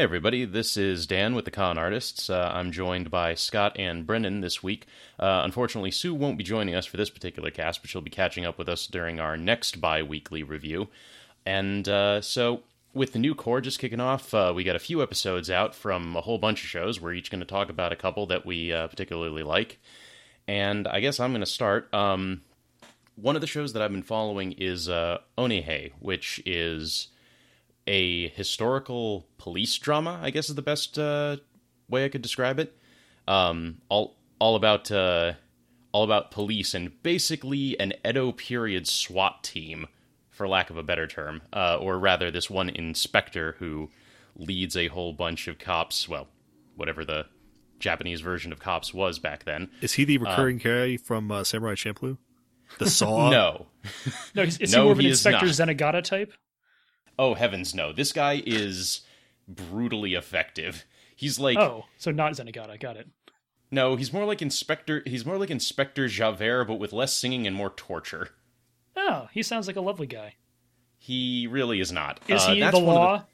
Hey, everybody, this is Dan with the Con Artists. Uh, I'm joined by Scott and Brendan this week. Uh, unfortunately, Su won't be joining us for this particular cast, but she'll be catching up with us during our next bi weekly review. And uh, so, with the new cour just kicking off, uh, we got a few episodes out from a whole bunch of shows. We're each going to talk about a couple that we uh, particularly like. And I guess I'm going to start. Um, one of the shows that I've been following is uh, Onihei, which is a historical police drama. I guess is the best uh, way I could describe it. Um, all all about uh, all about police and basically an Edo period SWAT team, for lack of a better term, uh, or rather, this one inspector who leads a whole bunch of cops. Well, whatever the Japanese version of cops was back then. Is he the recurring guy from uh, Samurai Champloo? The Saw? No, No, is, is No, he more of an Inspector. Zenigata type? Oh heavens, no! This guy is brutally effective. He's like Oh, so not Zenigata. Got it. No, he's more like Inspector. He's more like Inspector Javert, but with less singing and more torture. Oh, he sounds like a lovely guy. He really is not. Is Uh, he that's the law?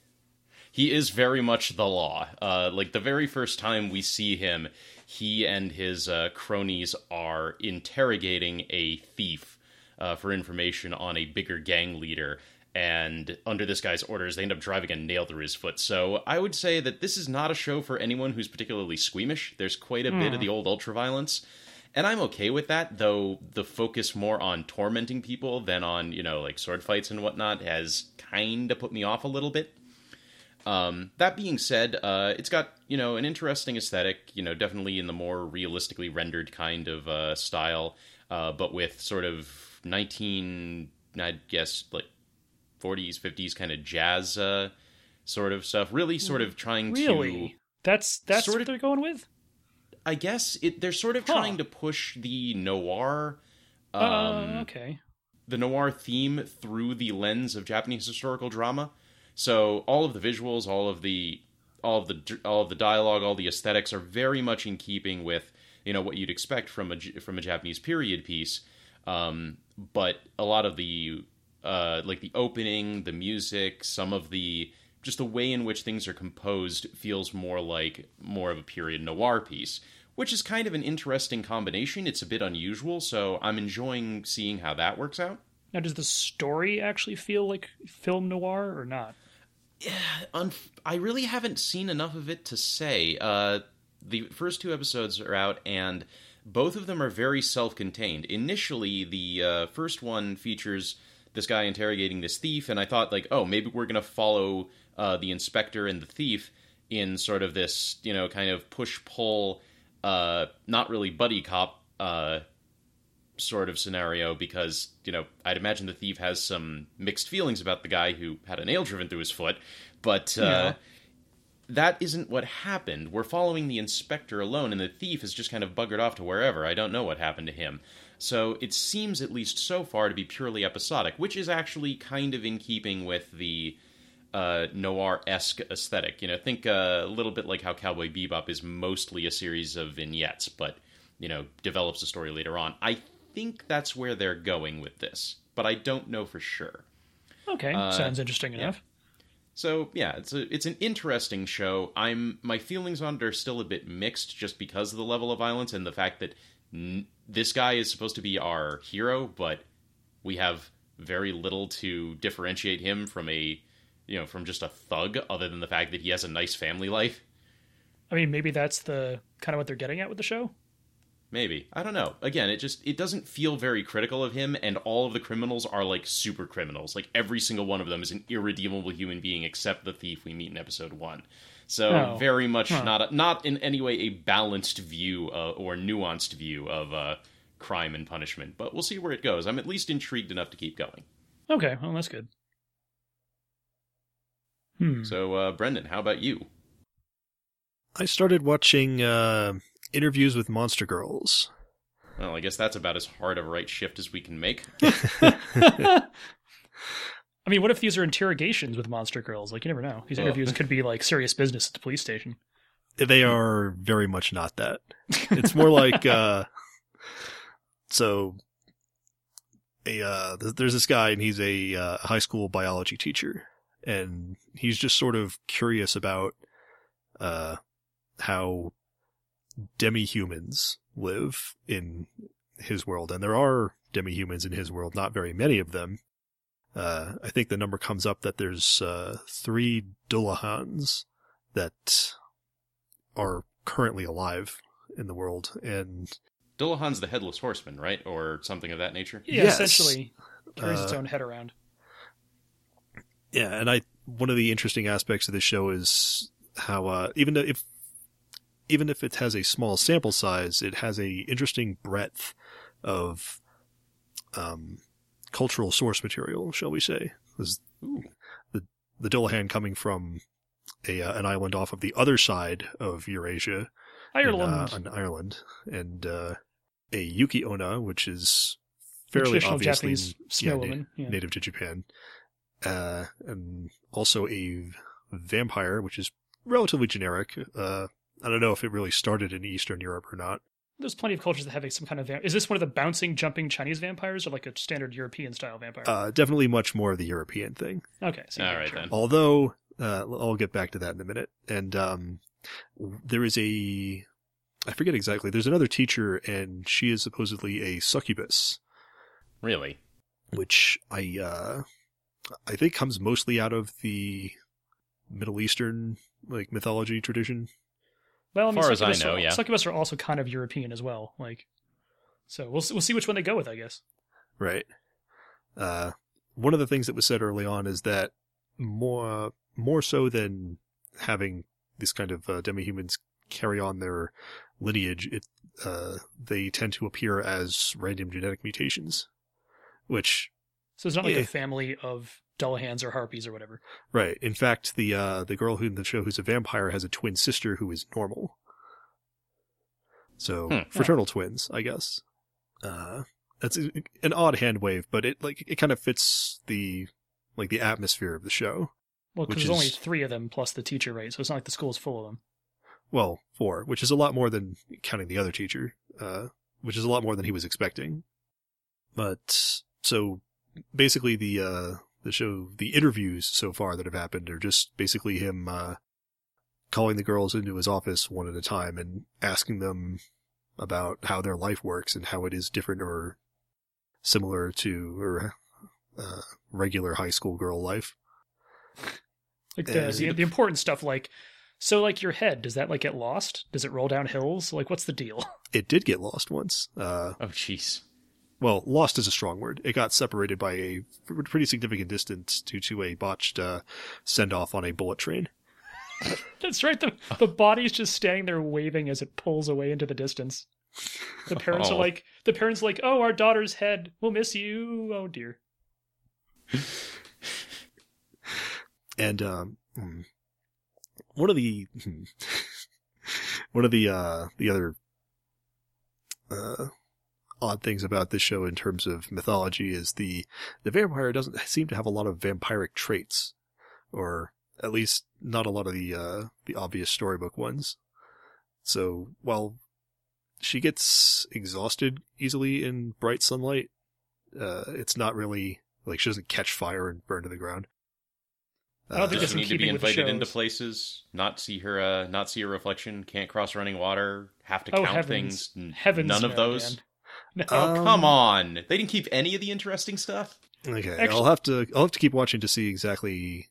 he is very much the law. Uh, like the very first time we see him, he and his uh, cronies are interrogating a thief uh, for information on a bigger gang leader. And under this guy's orders, they end up driving a nail through his foot. So I would say that this is not a show for anyone who's particularly squeamish. There's quite a bit of the old ultraviolence. And I'm okay with that, though the focus more on tormenting people than on, you know, like sword fights and whatnot has kind of put me off a little bit. Um, that being said, uh, it's got you know an interesting aesthetic. You know, definitely in the more realistically rendered kind of uh, style, uh, but with sort of nineteen, I guess like forties, fifties kind of jazz uh, sort of stuff. Really, sort of trying to. Really? That's that's Sort what of- they're going with. I guess it, they're sort of Huh. trying to push the noir. Um, uh, okay. the noir theme through the lens of Japanese historical drama. So all of the visuals, all of the all of the all of the dialogue, all the aesthetics are very much in keeping with you know what you'd expect from a from a Japanese period piece. Um, but a lot of the uh, like the opening, the music, some of the just the way in which things are composed feels more like more of a period noir piece, which is kind of an interesting combination. It's a bit unusual, so I'm enjoying seeing how that works out. Now, does the story actually feel like film noir or not? Unf- I really haven't seen enough of it to say. Uh, the first two episodes are out, and both of them are very self-contained. Initially, the uh, first one features this guy interrogating this thief, and I thought, like, oh, maybe we're gonna follow uh, the inspector and the thief in sort of this, you know, kind of push-pull, uh, not really buddy cop uh, sort of scenario because you know I'd imagine the thief has some mixed feelings about the guy who had a nail driven through his foot, but uh, Yeah. that isn't what happened. We're following the inspector alone, and the thief is just kind of buggered off to wherever. I don't know what happened to him. So it seems, at least so far, to be purely episodic, which is actually kind of in keeping with the uh, noir esque aesthetic. You know, think uh, a little bit like how Cowboy Bebop is mostly a series of vignettes, but you know, develops a story later on. I think that's where they're going with this, but I don't know for sure. Okay, Uh, sounds interesting yeah. enough. So yeah, it's a it's an interesting show. I'm my feelings on it are still a bit mixed, just because of the level of violence and the fact that n- this guy is supposed to be our hero, but we have very little to differentiate him from a you know from just a thug, other than the fact that he has a nice family life. I mean, maybe that's the kind of what they're getting at with the show. Maybe. I don't know. Again, it just it doesn't feel very critical of him and all of the criminals are like super criminals. Like every single one of them is an irredeemable human being except the thief we meet in episode 1. So Oh. very much Huh. not a, not in any way a balanced view uh, or nuanced view of uh, crime and punishment, but we'll see where it goes. I'm at least intrigued enough to keep going. Okay, well that's good. Hmm. So uh, Brendan, how about you? I started watching uh, interviews with Monster Girls. Well, I guess that's about as hard a right shift as we can make. I mean, what if these are interrogations with monster girls? Like, you never know. These interviews could be like serious business at the police station. They are very much not that. It's more like uh, so. A uh, th- there's this guy and he's a uh, high school biology teacher, and he's just sort of curious about uh, how demi-humans live in his world. And there are demi-humans in his world, not very many of them. Uh, I think the number comes up that there's, uh, three Dullahans that are currently alive in the world. And Dullahan's the headless horseman, right? Or something of that nature? Yeah, Yes. essentially carries its Uh, own head around. Yeah, and I one of the interesting aspects of this show is how uh, even though if even if it has a small sample size, it has a interesting breadth of um, cultural source material, shall we say? Ooh. the the Dullahan coming from a uh, an island off of the other side of Eurasia, in, Ireland, uh, in Ireland, and uh, a Yuki Onna, which is fairly obviously yeah, na-. Yeah. native to Japan, uh, and also a vampire, which is relatively generic. Uh, I don't know if it really started in Eastern Europe or not. There's plenty of cultures that have some kind of. Va- is this one of the bouncing, jumping Chinese vampires, or like a standard European style vampire? Uh, definitely much more of the European thing. okay, so All yeah, right sure. then. Although, uh, I'll get back to that in a minute. And, um, there is a, I forget exactly, there's another teacher and she is supposedly a succubus, Really? which I, uh, I think comes mostly out of the Middle Eastern, like, mythology tradition. Well, I mean, Far as I succubus know, are, yeah. succubus are also kind of European as well. Like, so we'll we'll see which one they go with, I guess. Right. Uh, one of the things that was said early on is that more, more so than having these kind of uh, demi-humans carry on their lineage, it, uh, they tend to appear as random genetic mutations, which, So it's not like Yeah. a family of Dullahans or Harpies or whatever. right. In fact, the, uh, the girl who in the show who's a vampire has a twin sister who is normal. So, Hmm. fraternal twins, I guess. Uh, that's a- an odd hand wave, but it, like, it kind of fits the, like, the atmosphere of the show. Well, because Which there's only three of them plus the teacher, right? So it's not like the school's full of them. Well, four, which is a lot more than counting the other teacher, uh, which is a lot more than he was expecting. But so basically, the uh, the show, the interviews so far that have happened are just basically him uh, calling the girls into his office one at a time and asking them about how their life works and how it is different or similar to or uh, regular high school girl life. Like the, the, the- the important stuff, like so, like your head, does that like get lost? Does it roll down hills? Like, what's the deal? It did get lost once. Uh, Oh, jeez. Well, lost is a strong word. It got separated by a pretty significant distance due to a botched uh, send off on a bullet train. That's right. The the body's just standing there waving as it pulls away into the distance. The parents are Oh. like, the parents are like, oh, our daughter's head. We'll miss you. Oh dear. And um, hmm, one of the hmm, one of the uh, the other uh, odd things about this show in terms of mythology is the the vampire doesn't seem to have a lot of vampiric traits, or at least not a lot of the uh, the obvious storybook ones. So while she gets exhausted easily in bright sunlight, uh, it's not really like she doesn't catch fire and burn to the ground. I don't think Uh, that's Doesn't need to be keeping with the invited into places, not see her, uh, not see her reflection, can't cross running water, have to Oh count heavens, things. n- heavens, None of no, those. man. No. Oh, Um, come on! They didn't keep any of the interesting stuff. Okay, Actually- I'll have to I'll have to keep watching to see exactly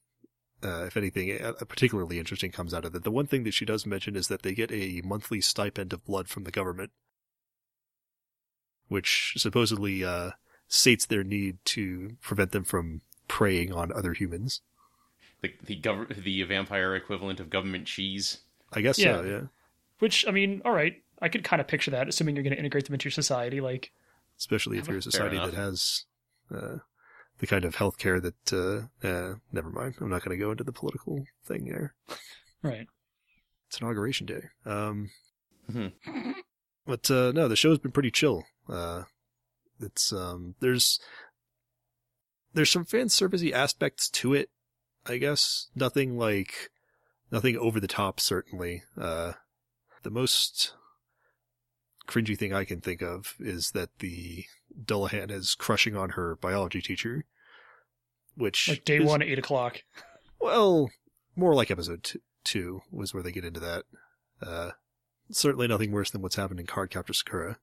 uh, if anything uh, particularly interesting comes out of it. The one thing that she does mention is that they get a monthly stipend of blood from the government, which supposedly uh, sates their need to prevent them from preying on other humans. The the gov- the vampire equivalent of government cheese. I guess so. Yeah. Yeah, Which I mean, all right, I could kind of picture that, assuming you're going to integrate them into your society. Like, especially if you're a society that has uh, the kind of healthcare that. Uh, uh, never mind. I'm not going to go into the political thing there. right? It's inauguration day. Um, Mhm. but uh, no, the show's been pretty chill. Uh, it's um, there's there's some fan servicey aspects to it. I guess nothing like nothing over the top. Certainly, uh, the most cringy thing I can think of is that the Dullahan is crushing on her biology teacher, which Like day is- one, eight o'clock. well, more like episode two, two was where they get into that. Uh, certainly nothing worse than what's happened in Card Cardcaptor Sakura.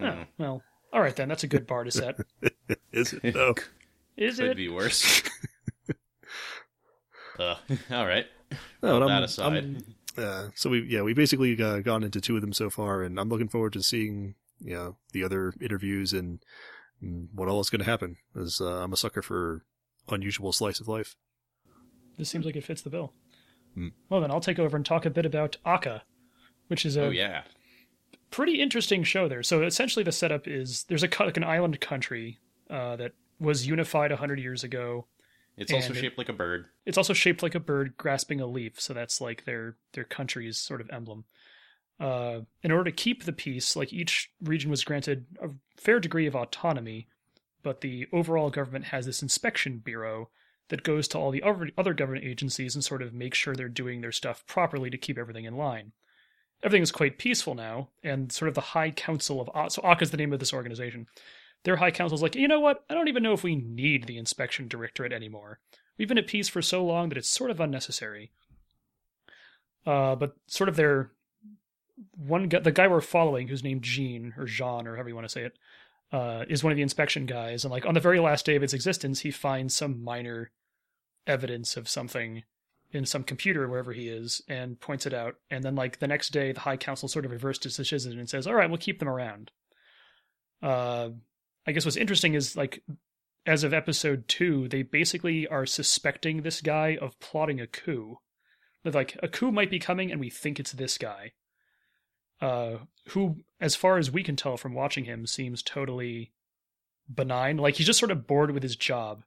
Oh, well, all right then. That's a good bar to set. Is it though? Is it? Could it? be worse. uh, all right. No, and that I'm- aside. I'm- uh, so we yeah we basically uh, gone into two of them so far, and I'm looking forward to seeing you know the other interviews and, and what all is going to happen. As uh, I'm a sucker for unusual slice of life. This seems like it fits the bill. Hmm. Well, then I'll take over and talk a bit about ACCA, which is a oh yeah. pretty interesting show there. So essentially, the setup is there's a like an island country uh, that was unified hundred years ago. It's also And it- shaped like a bird. It's also shaped like a bird grasping a leaf, so that's like their their country's sort of emblem. Uh, in order to keep the peace, like each region was granted a fair degree of autonomy, but the overall government has this inspection bureau that goes to all the other other government agencies and sort of makes sure they're doing their stuff properly to keep everything in line. Everything is quite peaceful now, and sort of the High Council of Ak, so Ak is the name of this organization. Their High council's like, you know what? I don't even know if we need the inspection directorate anymore. We've been at peace for so long that it's sort of unnecessary. Uh, but sort of their one guy, the guy we're following, who's named Jean or Jean or however you want to say it, uh, is one of the inspection guys. And like on the very last day of its existence, he finds some minor evidence of something in some computer wherever he is and points it out. And then like the next day, the High Council sort of reversed its decision and says, "All right, we'll keep them around." Uh, I guess what's interesting is like as of episode two, they basically are suspecting this guy of plotting a coup. They're like a coup might be coming, and we think it's this guy, uh, who, as far as we can tell from watching him, seems totally benign. Like he's just sort of bored with his job,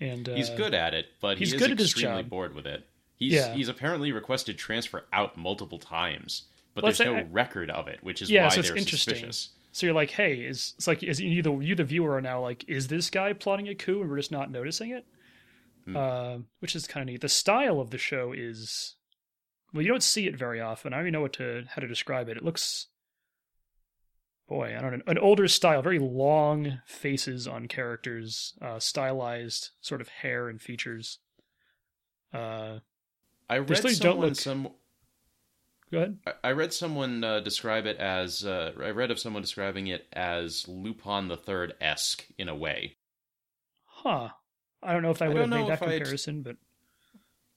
and uh, He's good at it, but he's he is good at his extremely job. bored with it. He's Yeah. he's apparently requested transfer out multiple times, but Well, there's no I- record of it, which is Yeah, why so they're suspicious. So you're like, hey, is it's like is you the you the viewer are now like, is this guy plotting a coup and we're just not noticing it? Hmm. Uh, which is kind of neat. The style of the show is well, you don't see it very often. I don't even know what to how to describe it. It looks, boy, I don't know, an older style, very long faces on characters, uh, stylized sort of hair and features. Uh, I read someone look- some go ahead. I- I read someone uh, describe it as uh, I read of someone describing it as Lupin the Third esque in a way. Huh. I don't know if I I would have made that if I'd- comparison, but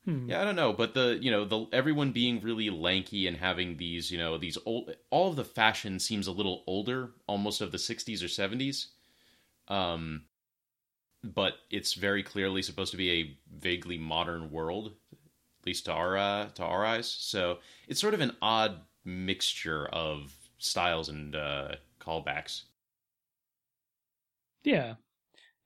hmm. Yeah, I don't know, but the you know the everyone being really lanky and having these you know these old all of the fashion seems a little older, almost of the '60s or '70s. Um, but it's very clearly supposed to be a vaguely modern world, at least to our uh, to our eyes. So it's sort of an odd mixture of styles and uh, callbacks. Yeah.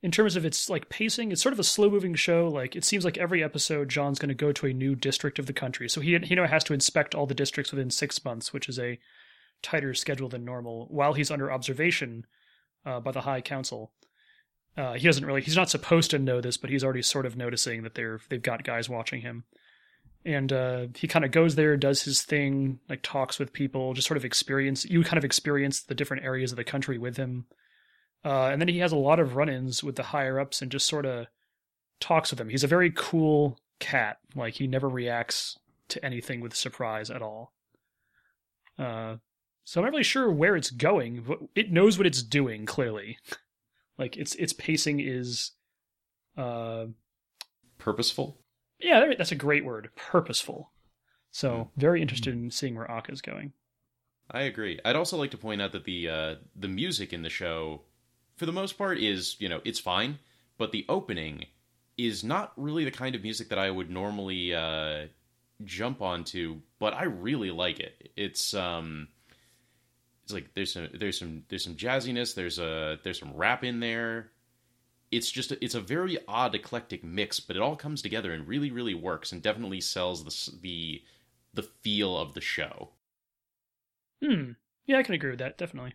In terms of its like pacing, it's sort of a slow moving show. Like it seems like every episode John's going to go to a new district of the country. So he he now has to inspect all the districts within 6 months, which is a tighter schedule than normal while he's under observation uh, by the High Council. Uh, he doesn't really he's not supposed to know this, but he's already sort of noticing that they're they've got guys watching him. And uh, he kind of goes there, does his thing, like talks with people, just sort of experience you kind of experience the different areas of the country with him. Uh, and then he has a lot of run-ins with the higher ups and just sort of talks with them. He's a very cool cat. Like he never reacts to anything with surprise at all. Uh, so I'm not really sure where it's going. but It knows what it's doing clearly. like its its pacing is, uh, Purposeful. Yeah, that's a great word, purposeful. So very interested in seeing where ACCA's going. I agree. I'd also like to point out that the uh, the music in the show, for the most part, is you know it's fine, but the opening is not really the kind of music that I would normally uh, jump onto. But I really like it. It's um, it's like there's some there's some there's some jazziness. There's a there's some rap in there. It's just a, it's a very odd eclectic mix, but it all comes together and really really works and definitely sells the the the feel of the show. Hmm. Yeah, I can agree with that, definitely.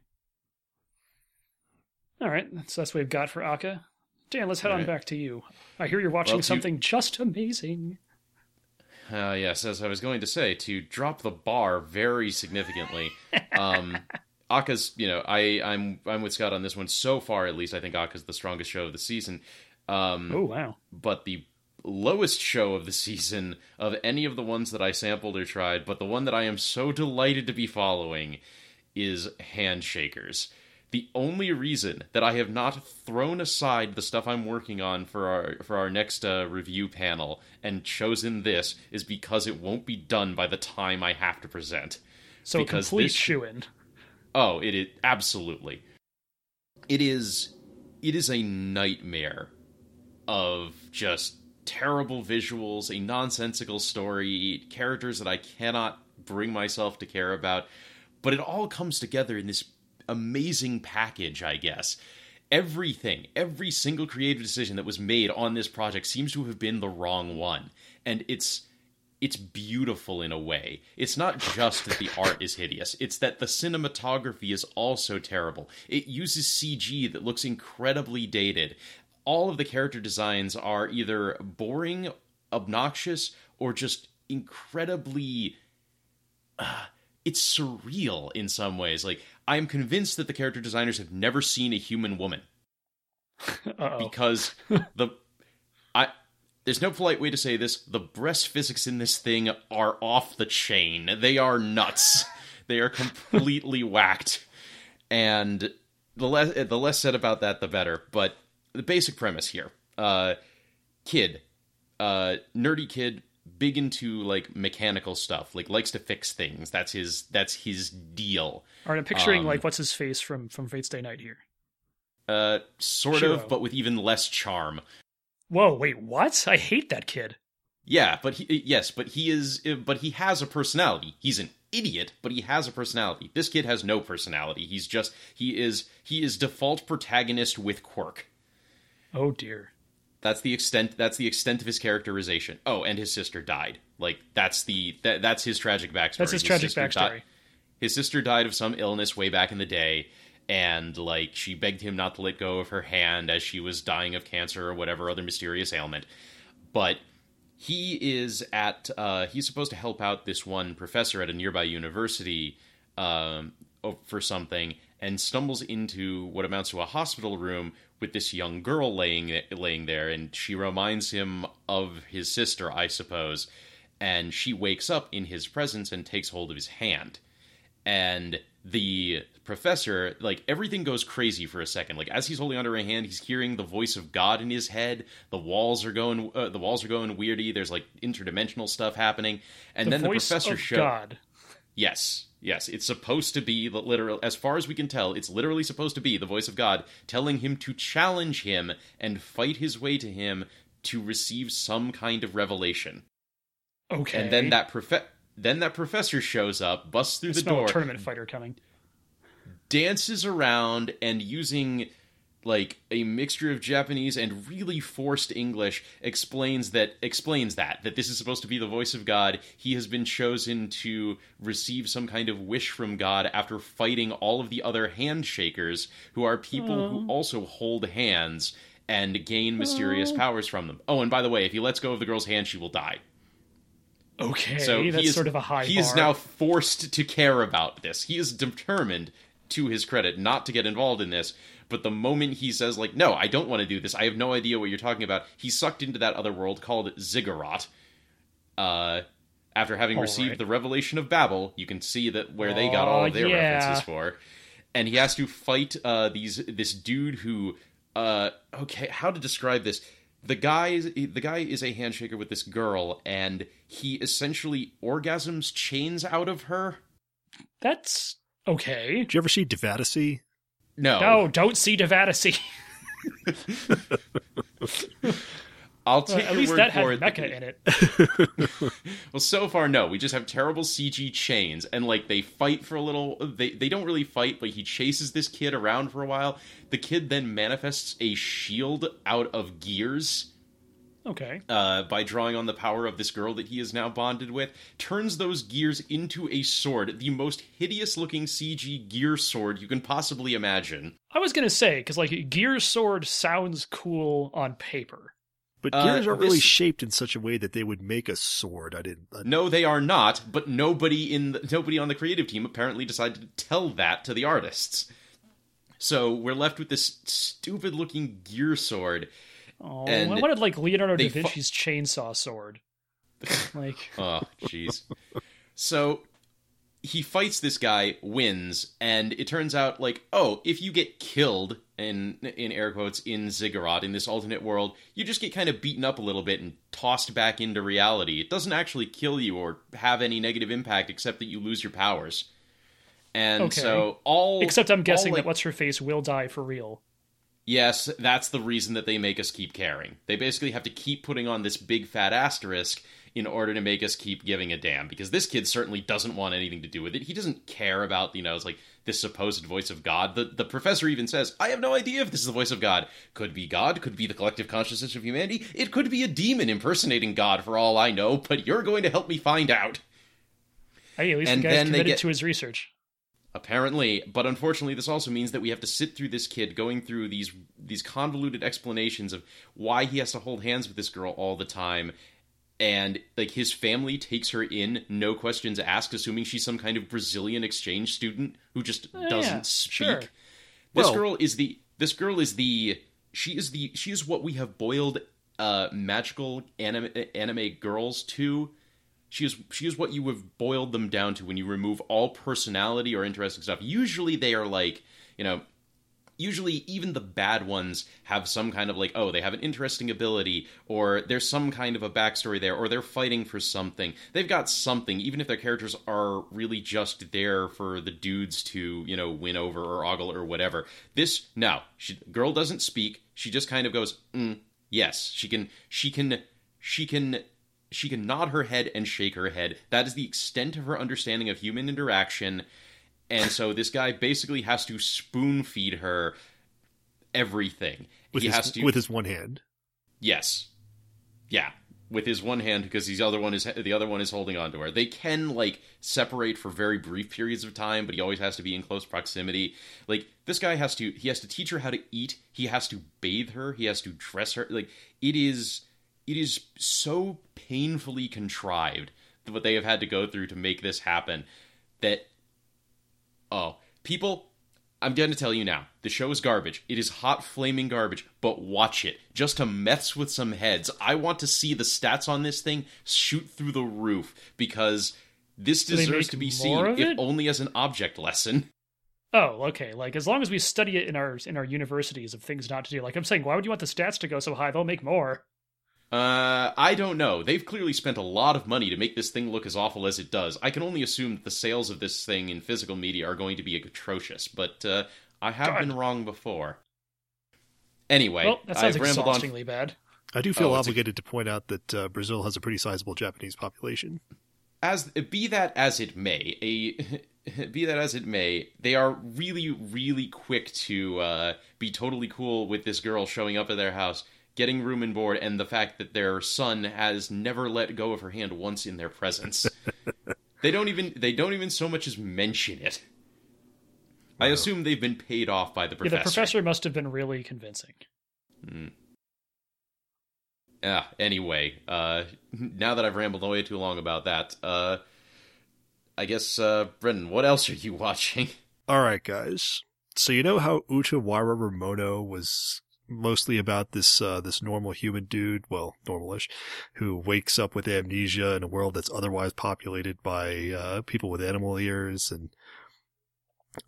All right, so that's what we've got for ACCA. Dan, let's head All on back to you. I hear you're watching Well, to- something just amazing. Uh, yes, as I was going to say, to drop the bar very significantly. um, ACCA's, you know, I, I'm I'm with Scott on this one so far. At least I think ACCA's the strongest show of the season. Um, Oh wow. But the lowest show of the season of any of the ones that I sampled or tried, but the one that I am so delighted to be following is Handshakers. The only reason that I have not thrown aside the stuff I'm working on for our for our next uh, review panel and chosen this is because it won't be done by the time I have to present. So Because complete this- shoe in. Oh, it is absolutely. It is it is a nightmare of just terrible visuals, a nonsensical story, characters that I cannot bring myself to care about, but it all comes together in this amazing package, I guess. Everything, every single creative decision that was made on this project seems to have been the wrong one. And it's it's beautiful in a way. It's not just that the art is hideous, it's that the cinematography is also terrible. It uses CG that looks incredibly dated. All of the character designs are either boring, obnoxious, or just incredibly. Uh, it's surreal in some ways. Like, I'm convinced that the character designers have never seen a human woman because the I there's no polite way to say this. The breast physics in this thing are off the chain. They are nuts. they are completely whacked. And the less the less said about that, the better. But the basic premise here: uh, kid, uh, nerdy kid, big into like mechanical stuff. Like likes to fix things. That's his. That's his deal. All right, I'm picturing um, like what's his face from from Fate/stay night here. Uh, sort Shiro. of, but with even less charm. Whoa, wait, what? I hate that kid. Yeah, but he uh, yes, but he is uh, but he has a personality. He's an idiot, but he has a personality. This kid has no personality. He's just he is he is default protagonist with quirk. Oh dear. That's the extent that's the extent of his characterization. Oh, and his sister died. Like that's the that, that's his tragic backstory. That's his tragic backstory. di- his sister died of some illness way back in the day and like she begged him not to let go of her hand as she was dying of cancer or whatever other mysterious ailment. But he is at uh, he's supposed to help out this one professor at a nearby university um, for something and stumbles into what amounts to a hospital room with this young girl laying laying there and she reminds him of his sister I suppose and she wakes up in his presence and takes hold of his hand and the professor like everything goes crazy for a second. Like as he's holding onto her hand he's hearing the voice of god in his head. The walls are going uh, the walls are going weirdy. There's like interdimensional stuff happening. And The then the professor of show God. yes yes. It's supposed to be the literal as far as we can tell it's literally supposed to be the voice of god telling him to challenge him and fight his way to him to receive some kind of revelation. Okay. and then that prof- then that professor shows up busts through I the door. tournament fighter coming. Dances around and using like a mixture of Japanese and really forced English explains that explains that that this is supposed to be the voice of God. He has been chosen to receive some kind of wish from God after fighting all of the other handshakers who are people who also hold hands and gain mysterious powers from them. Oh, and by the way, if he lets go of the girl's hand, she will die. Okay, So that's he is, sort of a high He bar. is now forced to care about this. He is determined, to his credit, not to get involved in this. But the moment he says, like, no, I don't want to do this, I have no idea what you're talking about, he's sucked into that other world called Ziggurat. Uh, after having All received right. the revelation of Babel, you can see that where they got all of their yeah. references for. And he has to fight uh, these this dude who uh, okay, how to describe this? The guy is the guy is a handshaker with this girl, and he essentially orgasms chains out of her. That's okay. Did you ever see Devadacy? No, No, don't see Devadacy. I'll take At least word that for had it. mecha in it. Well, so far, no. We just have terrible CG chains, and like they fight for a little. They they don't really fight, but he chases this kid around for a while. The kid then manifests a shield out of gears Okay. uh, by drawing on the power of this girl that he is now bonded with. Turns those gears into a sword, the most hideous looking CG gear sword you can possibly imagine. I was gonna say because like Gear Sword sounds cool on paper. But Uh, gears aren't really this- shaped in such a way that they would make a sword. I didn't. I, No, they are not. But nobody in the, nobody on the creative team apparently decided to tell that to the artists. So we're left with this stupid looking gear sword, Oh, And I wanted like Leonardo da fu- Vinci's chainsaw sword. Like, Oh, jeez. so he fights this guy, wins, and it turns out like, oh, if you get killed in in air quotes in Ziggurat in this alternate world, you just get kind of beaten up a little bit and tossed back into reality. It doesn't actually kill you or have any negative impact except that you lose your powers. And Okay. so all except I'm guessing all, like, that what's her face will die for real. Yes, that's the reason that they make us keep caring. They basically have to keep putting on this big fat asterisk in order to make us keep giving a damn because this kid certainly doesn't want anything to do with it. He doesn't care about, you know, it's like this supposed voice of God. The the professor even says, "I have no idea if this is the voice of God. Could be God, could be the collective consciousness of humanity. It could be a demon impersonating God for all I know, but you're going to help me find out." Hey, at least And the guy's committed get- to his research. Apparently but unfortunately this also means that we have to sit through this kid going through these these convoluted explanations of why he has to hold hands with this girl all the time. And like his family takes her in no questions asked assuming she's some kind of brazilian exchange student who just Oh, doesn't speak. Sure. this Well- girl is the this girl is the she is the she is what we have boiled uh magical anime anime girls to she is she is what you have boiled them down to when you remove all personality or interesting stuff. Usually they are like, you know, usually even the bad ones have some kind of like, oh, they have an interesting ability, or there's some kind of a backstory there, or they're fighting for something. They've got something, even if their characters are really just there for the dudes to, you know, win over or ogle or whatever. This no, she girl doesn't speak. She just kind of goes, mm, yes. She can she can she can she can nod her head and shake her head. That is the extent of her understanding of human interaction. And so this guy basically has to spoon feed her everything. with he his has to with his one hand. Yes. Yeah. With his one hand because his other one is the other one is holding onto her. They can like separate for very brief periods of time, but he always has to be in close proximity. Like this guy has to he has to teach her how to eat, he has to bathe her, he has to dress her. Like it is it is so painfully contrived what they have had to go through to make this happen that oh, people I'm going to tell you now. The show is garbage. It is hot flaming garbage, but watch it just to mess with some heads. I want to see the stats on this thing shoot through the roof because this deserves to be seen if only as an object lesson. Oh, okay. Like as long as we study it in our in our universities of things not to do. Like I'm saying, why would you want the stats to go so high? They'll make more. Uh, I don't know. They've clearly spent a lot of money to make this thing look as awful as it does. I can only assume that the sales of this thing in physical media are going to be atrocious, but uh, I have God. been wrong before. Anyway, well, that sounds I've rambled on exhaustingly bad. I do feel Oh, it's a- obligated to point out that uh, Brazil has a pretty sizable Japanese population. as be that as it may, a be that as it may, they are really, really quick to uh, be totally cool with this girl showing up at their house, getting room and board, and the fact that their son has never let go of her hand once in their presence. they don't even they don't even so much as mention it. I assume they've been paid off by the Yeah, professor. the professor must have been really convincing. Yeah. Anyway, uh, now that I've rambled way too long about that, uh, I guess, uh, Brendan, what else are you watching? All right, guys. So you know how Utawarerumono was mostly about this uh, this normal human dude, well, normalish, who wakes up with amnesia in a world that's otherwise populated by uh, people with animal ears, and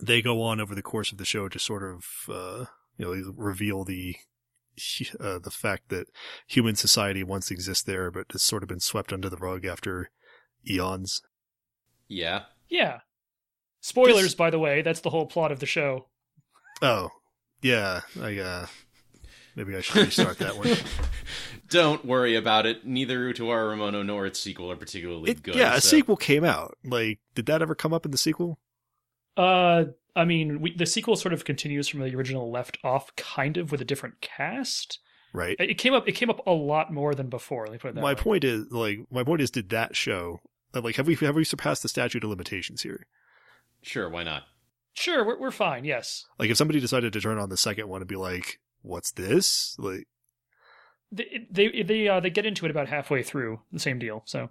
they go on over the course of the show to sort of uh, you know reveal the uh, the fact that human society once exists there, but has sort of been swept under the rug after eons. Yeah. Yeah. Spoilers, This- by the way. That's the whole plot of the show. Oh, yeah, I uh, maybe I should restart that one. Don't worry about it. Neither Utawarerumono nor its sequel are particularly It- good. yeah, a sequel came out. Like, did that ever come up in the sequel? Uh, I mean, we, the sequel sort of continues from the original left off, kind of with a different cast. Right. It it came up. It came up a lot more than before. Let me put it that My way. point is, like, my point is, did that show? uh, Like, have we have we surpassed the statute of limitations here? Sure, why not? Sure, we're we're fine. Yes, Like, if somebody decided to turn on the second one and be like, "What's this?" Like, they they they uh, they get into it about halfway through. The same deal. So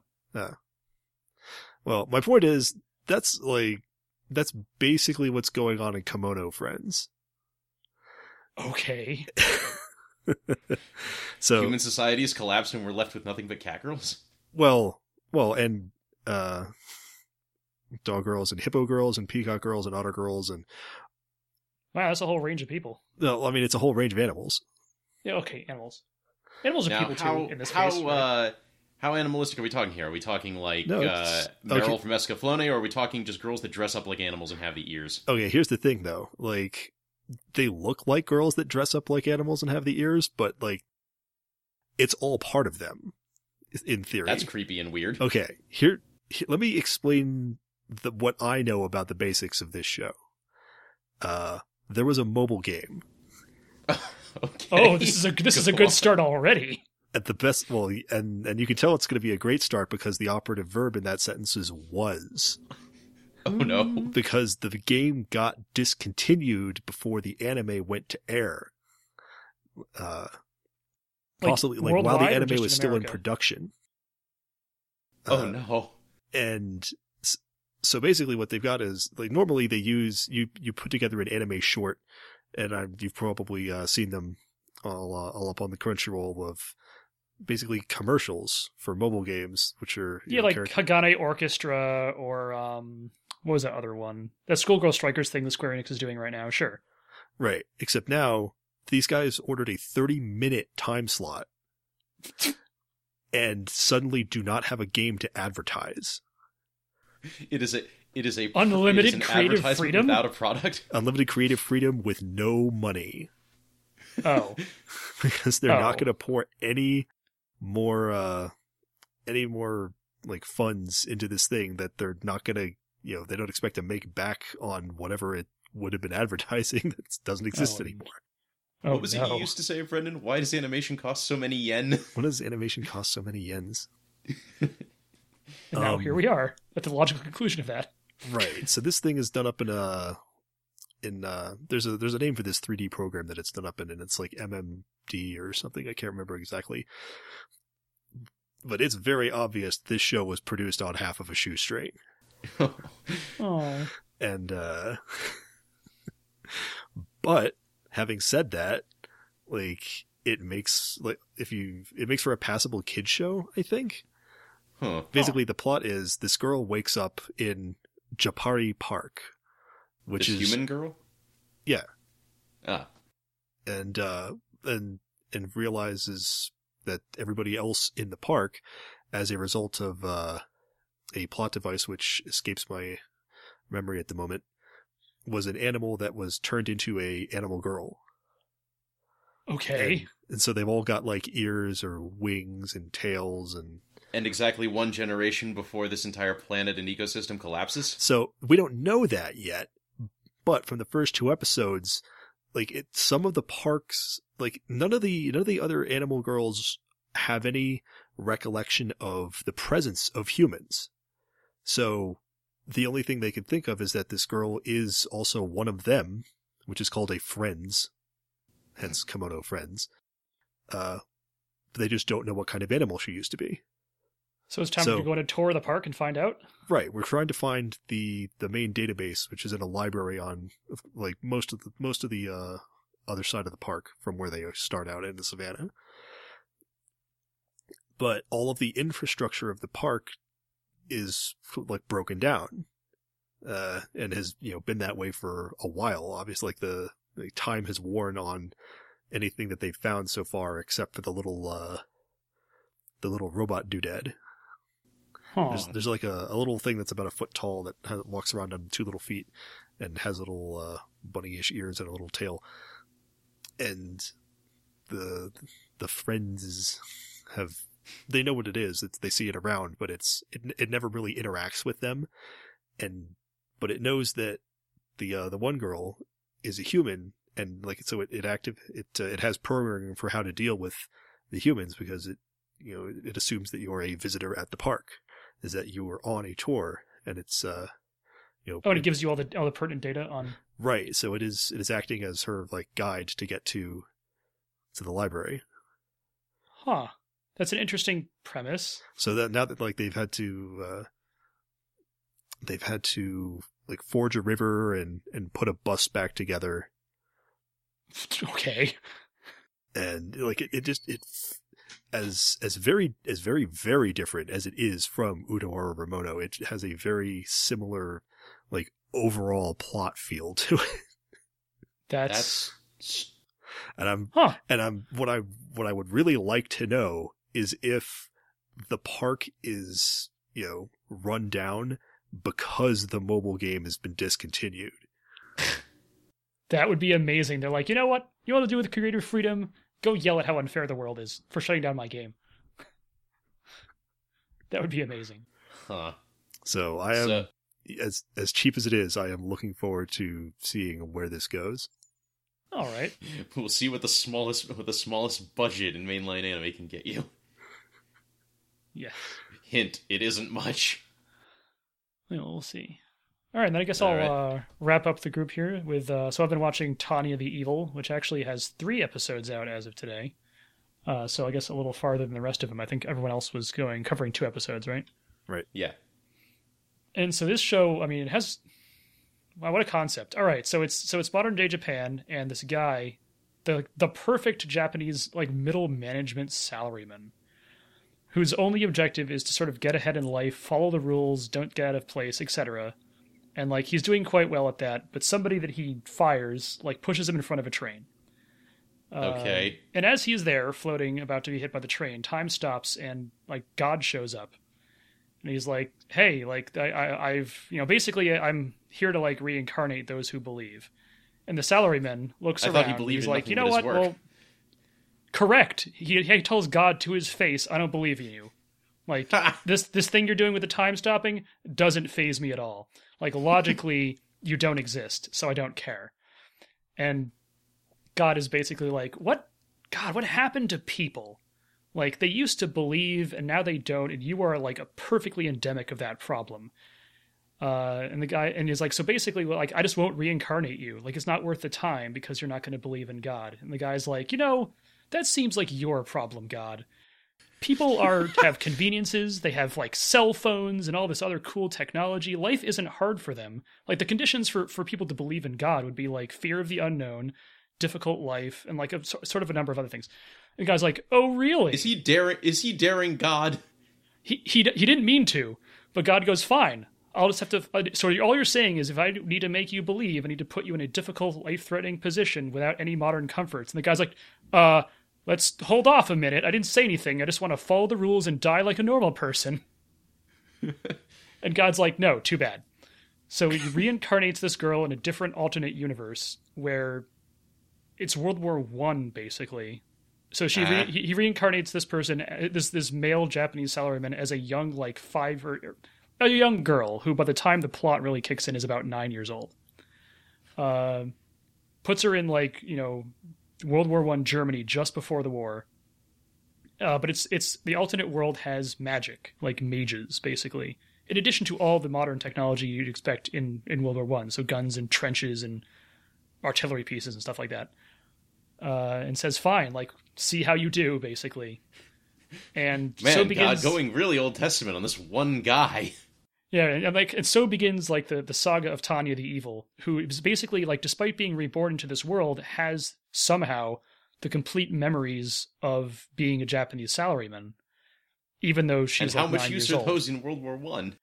well, my point is, that's like, that's basically what's going on in Kemono Friends. okay. so Human society has collapsed and we're left with nothing but cat girls. well, well, and uh, dog girls and hippo girls and peacock girls and otter girls and Wow, that's a whole range of people. no, I mean it's a whole range of animals. Yeah, okay, animals. Animals are Now, people how too in this how case. right? uh, how animalistic are we talking here? Are we talking like No, uh, Merle okay. from Escaflowne, or are we talking just girls that dress up like animals and have the ears? Okay, here's the thing though. Like they look like girls that dress up like animals and have the ears, but like it's all part of them in theory. That's creepy and weird. Okay, here, he- let me explain the, what I know about the basics of this show. Uh, there was a mobile game okay. Oh, this is a this is a good on. start already. at the best. Well, and and you can tell it's going to be a great start because the operative verb in that sentence is was Oh no. because the game got discontinued before the anime went to air. Uh, Like, possibly like while the anime was in still in production. Oh Uh, no. and s- so basically what they've got is like normally they use you you put together an anime short and i you've probably uh, seen them all uh, all up on the crunchyroll of basically commercials for mobile games which are Yeah, know, like character- Kagane Orchestra or um, what was that other one? That Schoolgirl Strikers thing that Square Enix is doing right now. Sure. right except now these guys ordered a 30 minute time slot and suddenly do not have a game to advertise It is a it is a Unlimited it is an creative advertisement freedom? without a product. unlimited creative freedom with no money Oh, because they're Oh. not going to pour any more uh any more like funds into this thing that they're not going to you know they don't expect to make back on whatever it would have been advertising that doesn't exist Oh. anymore oh what was it no. you used to say, Brendan? Why does animation cost so many yen? what does animation cost so many yens And now Um, here we are at the logical conclusion of that. right. So this thing is done up in a in uh there's a there's a name for this 3d program that it's done up in and it's like mmd or something. I can't remember exactly. But it's very obvious this show was produced on half of a shoestring Oh, and uh but having said that like it makes like if you it makes for a passable kid show i think huh. basically the plot is this girl wakes up in japari park which This is human girl? Yeah. Ah. and uh and and realizes that everybody else in the park as a result of uh a plot device which escapes my memory at the moment was an animal that was turned into a animal girl okay. and, and so they've all got like ears or wings and tails and And exactly one generation before this entire planet and ecosystem collapses? so we don't know that yet but from the first two episodes like it some of the parks like none of the none of the other animal girls have any recollection of the presence of humans. So the only thing they can think of is that this girl is also one of them which is called a friends. Hence Kemono Friends. Uh they just don't know what kind of animal she used to be So it's time so- to go on a tour of the park and find out. Right, we're trying to find the the main database, which is in a library on like most of the most of the uh, other side of the park from where they start out in the savannah. But all of the infrastructure of the park is like broken down, uh, and has you know been that way for a while. Obviously, like the, the time has worn on anything that they've found so far, except for the little uh, the little robot doodad. Huh. There's, there's like a, a little thing that's about a foot tall that has, walks around on two little feet and has little uh, bunny-ish ears and a little tail. And the the friends have they know what it is. It's, they see it around, but it's it, it never really interacts with them. And but it knows that the uh, the one girl is a human, and like so it it active it uh, it has programming for how to deal with the humans because it you know it assumes that you're a visitor at the park is that you were on a tour and it's uh you know Oh, and it gives you all the all the pertinent data on. right so it is it is acting as her like guide to get to to the library Huh. That's an interesting premise. so that now that like they've had to uh they've had to like forge a river and and put a bus back together Okay. and like it, it just it as as very as very very different as it is from Utawarerumono, it has a very similar like overall plot feel to it. That's, That's And I'm huh. and I'm what I what I would really like to know is if the park is, you know, run down because the mobile game has been discontinued. That would be amazing. They're like, you know what? You want to do with creative freedom? Go yell at how unfair the world is for shutting down my game. that would be amazing. huh. So I am So, as as cheap as it is, I am looking forward to seeing where this goes. All right. we'll see what the smallest with the smallest budget in mainline anime can get you. Yeah. Hint: It isn't much. Well, we'll see. All right, then I guess All I'll right. uh, wrap up the group here with. Uh, so I've been watching Tanya the Evil, which actually has three episodes out as of today. Uh, so I guess a little farther than the rest of them. I think everyone else was going covering two episodes, right? right? Yeah. And so this show, I mean, it has. Wow, what a concept! All right, so it's so it's modern day Japan, and this guy, the the perfect Japanese like middle management salaryman, whose only objective is to sort of get ahead in life, follow the rules, don't get out of place, etc. And like he's doing quite well at that, but somebody that he fires like pushes him in front of a train. Uh, Okay. and as he's there, floating, about to be hit by the train, time stops and like God shows up, and he's like, "Hey, like I, I, I've you know basically I'm here to like reincarnate those who believe." And the salaryman looks I around. thought he believed he's like, "You know what? Well, correct." He he tells God to his face, "I don't believe in you." Like this this thing you're doing with the time stopping doesn't phase me at all. Like logically, you don't exist, so I don't care. And God is basically like, what? God, what happened to people? Like they used to believe, and now they don't, and you are like a perfectly endemic of that problem. Uh, and the guy, and he's like, so basically, like, I just won't reincarnate you. Like, it's not worth the time because you're not going to believe in God. And the guy's like, you know, that seems like your problem, God people are have conveniences they have like cell phones and all this other cool technology life isn't hard for them like the conditions for for people to believe in god would be like fear of the unknown difficult life and like a sort of a number of other things and the guy's like oh really Is he daring? Is he daring God? he he, he didn't mean to but god goes fine i'll just have to uh, so all you're saying is if i need to make you believe i need to put you in a difficult life-threatening position without any modern comforts and the guy's like uh let's hold off a minute. I didn't say anything. I just want to follow the rules and die like a normal person. And god's like no too bad. So he reincarnates this girl in a different alternate universe where it's world war one basically. So she re- Ah. he, he reincarnates this person uh, this this male japanese salaryman as a young like five or a young girl who by the time the plot really kicks in is about nine years old. Uh, puts her in like you know world war one germany just before the war. Uh, but it's it's the alternate world has magic like mages basically in addition to all the modern technology you'd expect in in world war one. So guns and trenches and artillery pieces and stuff like that. Uh, and says fine like see how you do basically. And Man, so begins God going really Old Testament on this one guy. yeah, and, and like and so begins like the the saga of Tanya the Evil, who is basically like despite being reborn into this world, has somehow the complete memories of being a Japanese salaryman, even though she's and how like much years are old. those in World War One?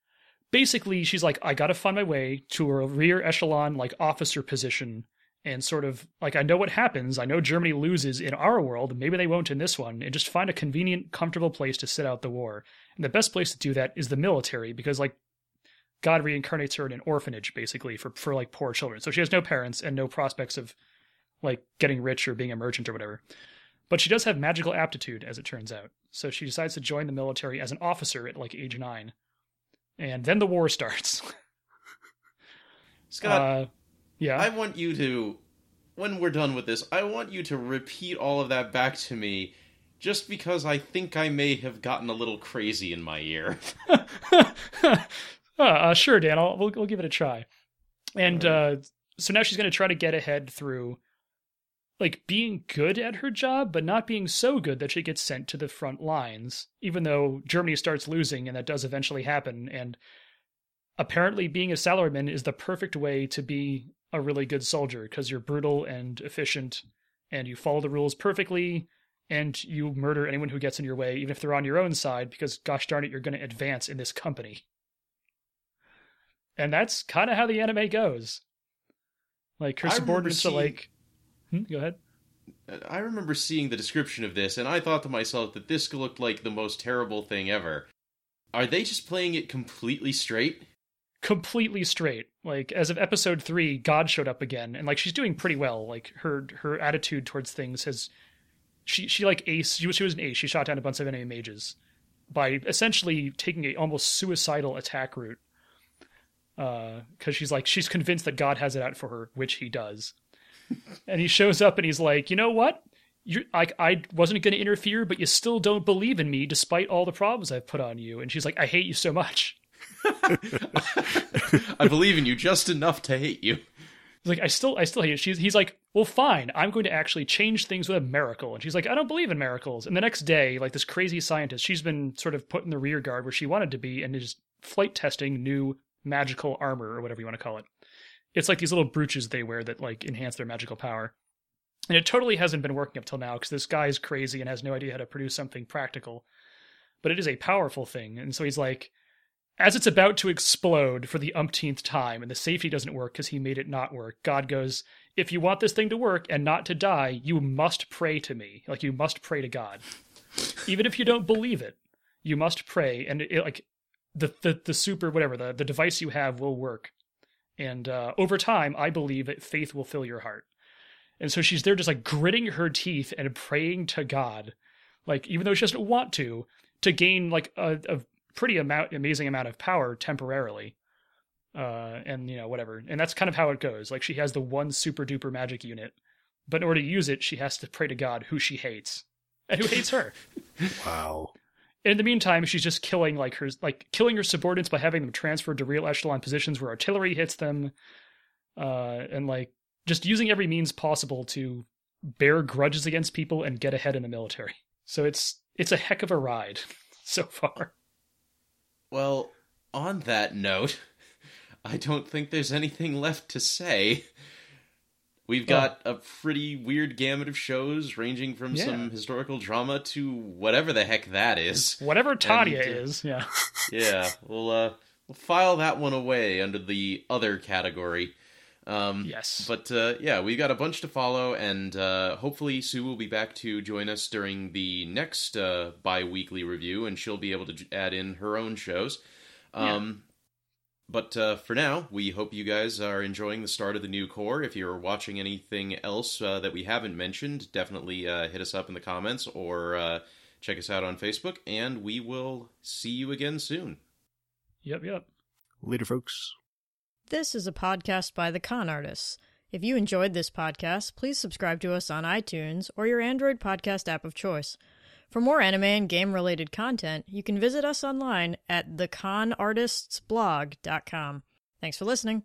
Basically, she's like, I gotta find my way to a rear echelon like officer position. And sort of like I know what happens. I know Germany loses in our world. Maybe they won't in this one. And just find a convenient, comfortable place to sit out the war. And the best place to do that is the military because like God reincarnates her in an orphanage basically for for like poor children. So she has no parents and no prospects of like getting rich or being a merchant or whatever. But she does have magical aptitude as it turns out. So she decides to join the military as an officer at like age 9. And then the war starts. Scott, uh yeah. I want you to, when we're done with this, I want you to repeat all of that back to me, just because I think I may have gotten a little crazy in my ear. uh, uh, sure, Dan. I'll, we'll, we'll give it a try. And uh, so now she's going to try to get ahead through like being good at her job, but not being so good that she gets sent to the front lines, even though Germany starts losing, and that does eventually happen. And apparently, being a salaryman is the perfect way to be a really good soldier because you're brutal and efficient and you follow the rules perfectly and you murder anyone who gets in your way, even if they're on your own side, because gosh darn it, you're going to advance in this company. And that's kind of how the anime goes. Like her I remember subordinates are seeing- like, Hmm, go ahead. I remember seeing the description of this, and I thought to myself that this looked like the most terrible thing ever. Are they just playing it completely straight? completely straight. Like as of episode three, God showed up again, and like she's doing pretty well. Like her her attitude towards things has she she like ace she was she was an ace. She shot down a bunch of enemy mages by essentially taking a almost suicidal attack route. Uh, because she's like she's convinced that God has it out for her, which he does. and he shows up and he's like, you know what? You like I wasn't going to interfere, but you still don't believe in me despite all the problems I've put on you. And she's like, I hate you so much. I believe in you just enough to hate you. He's like, I still, I still hate it. She's, he's like, well, fine. I'm going to actually change things with a miracle. And she's like, I don't believe in miracles. And the next day, like this crazy scientist, she's been sort of put in the rear guard where she wanted to be and is flight testing new magical armor or whatever you want to call it. It's like these little brooches they wear that like enhance their magical power. And it totally hasn't been working up till now because this guy is crazy and has no idea how to produce something practical. But it is a powerful thing. And so he's like, as it's about to explode for the umpteenth time and the safety doesn't work because he made it not work, God goes, If you want this thing to work and not to die, you must pray to me. Like, you must pray to God. Even if you don't believe it, you must pray. And it, like, the, the, the super, whatever, the, the device you have will work. And uh, over time, I believe that faith will fill your heart. And so she's there just like gritting her teeth and praying to God, like, even though she doesn't want to, to gain like a, a pretty amount amazing amount of power temporarily uh and you know whatever and that's kind of how it goes like she has the one super duper magic unit but in order to use it she has to pray to god who she hates and who hates her Wow. In the meantime she's just killing like her like killing her subordinates by having them transferred to real echelon positions where artillery hits them uh and like just using every means possible to bear grudges against people and get ahead in the military so it's it's a heck of a ride so far Well, on that note, I don't think there's anything left to say. We've got a pretty weird gamut of shows ranging from Yeah. some historical drama to whatever the heck that is. whatever Tanya And, is yeah yeah, we'll uh we'll file that one away under the other category. Um Yes. But uh, yeah, we've got a bunch to follow, and uh, hopefully Su will be back to join us during the next uh, bi-weekly review, and she'll be able to add in her own shows. Um, But uh, for now, we hope you guys are enjoying the start of the new cour. If you're watching anything else uh, that we haven't mentioned, definitely uh, hit us up in the comments or uh, check us out on Facebook, and we will see you again soon. Yep, yep. Later, folks. This is a podcast by the Con Artists. If you enjoyed this podcast, please subscribe to us on iTunes or your Android podcast app of choice. For more anime and game related content, you can visit us online at theconartistsblog.com. Thanks for listening.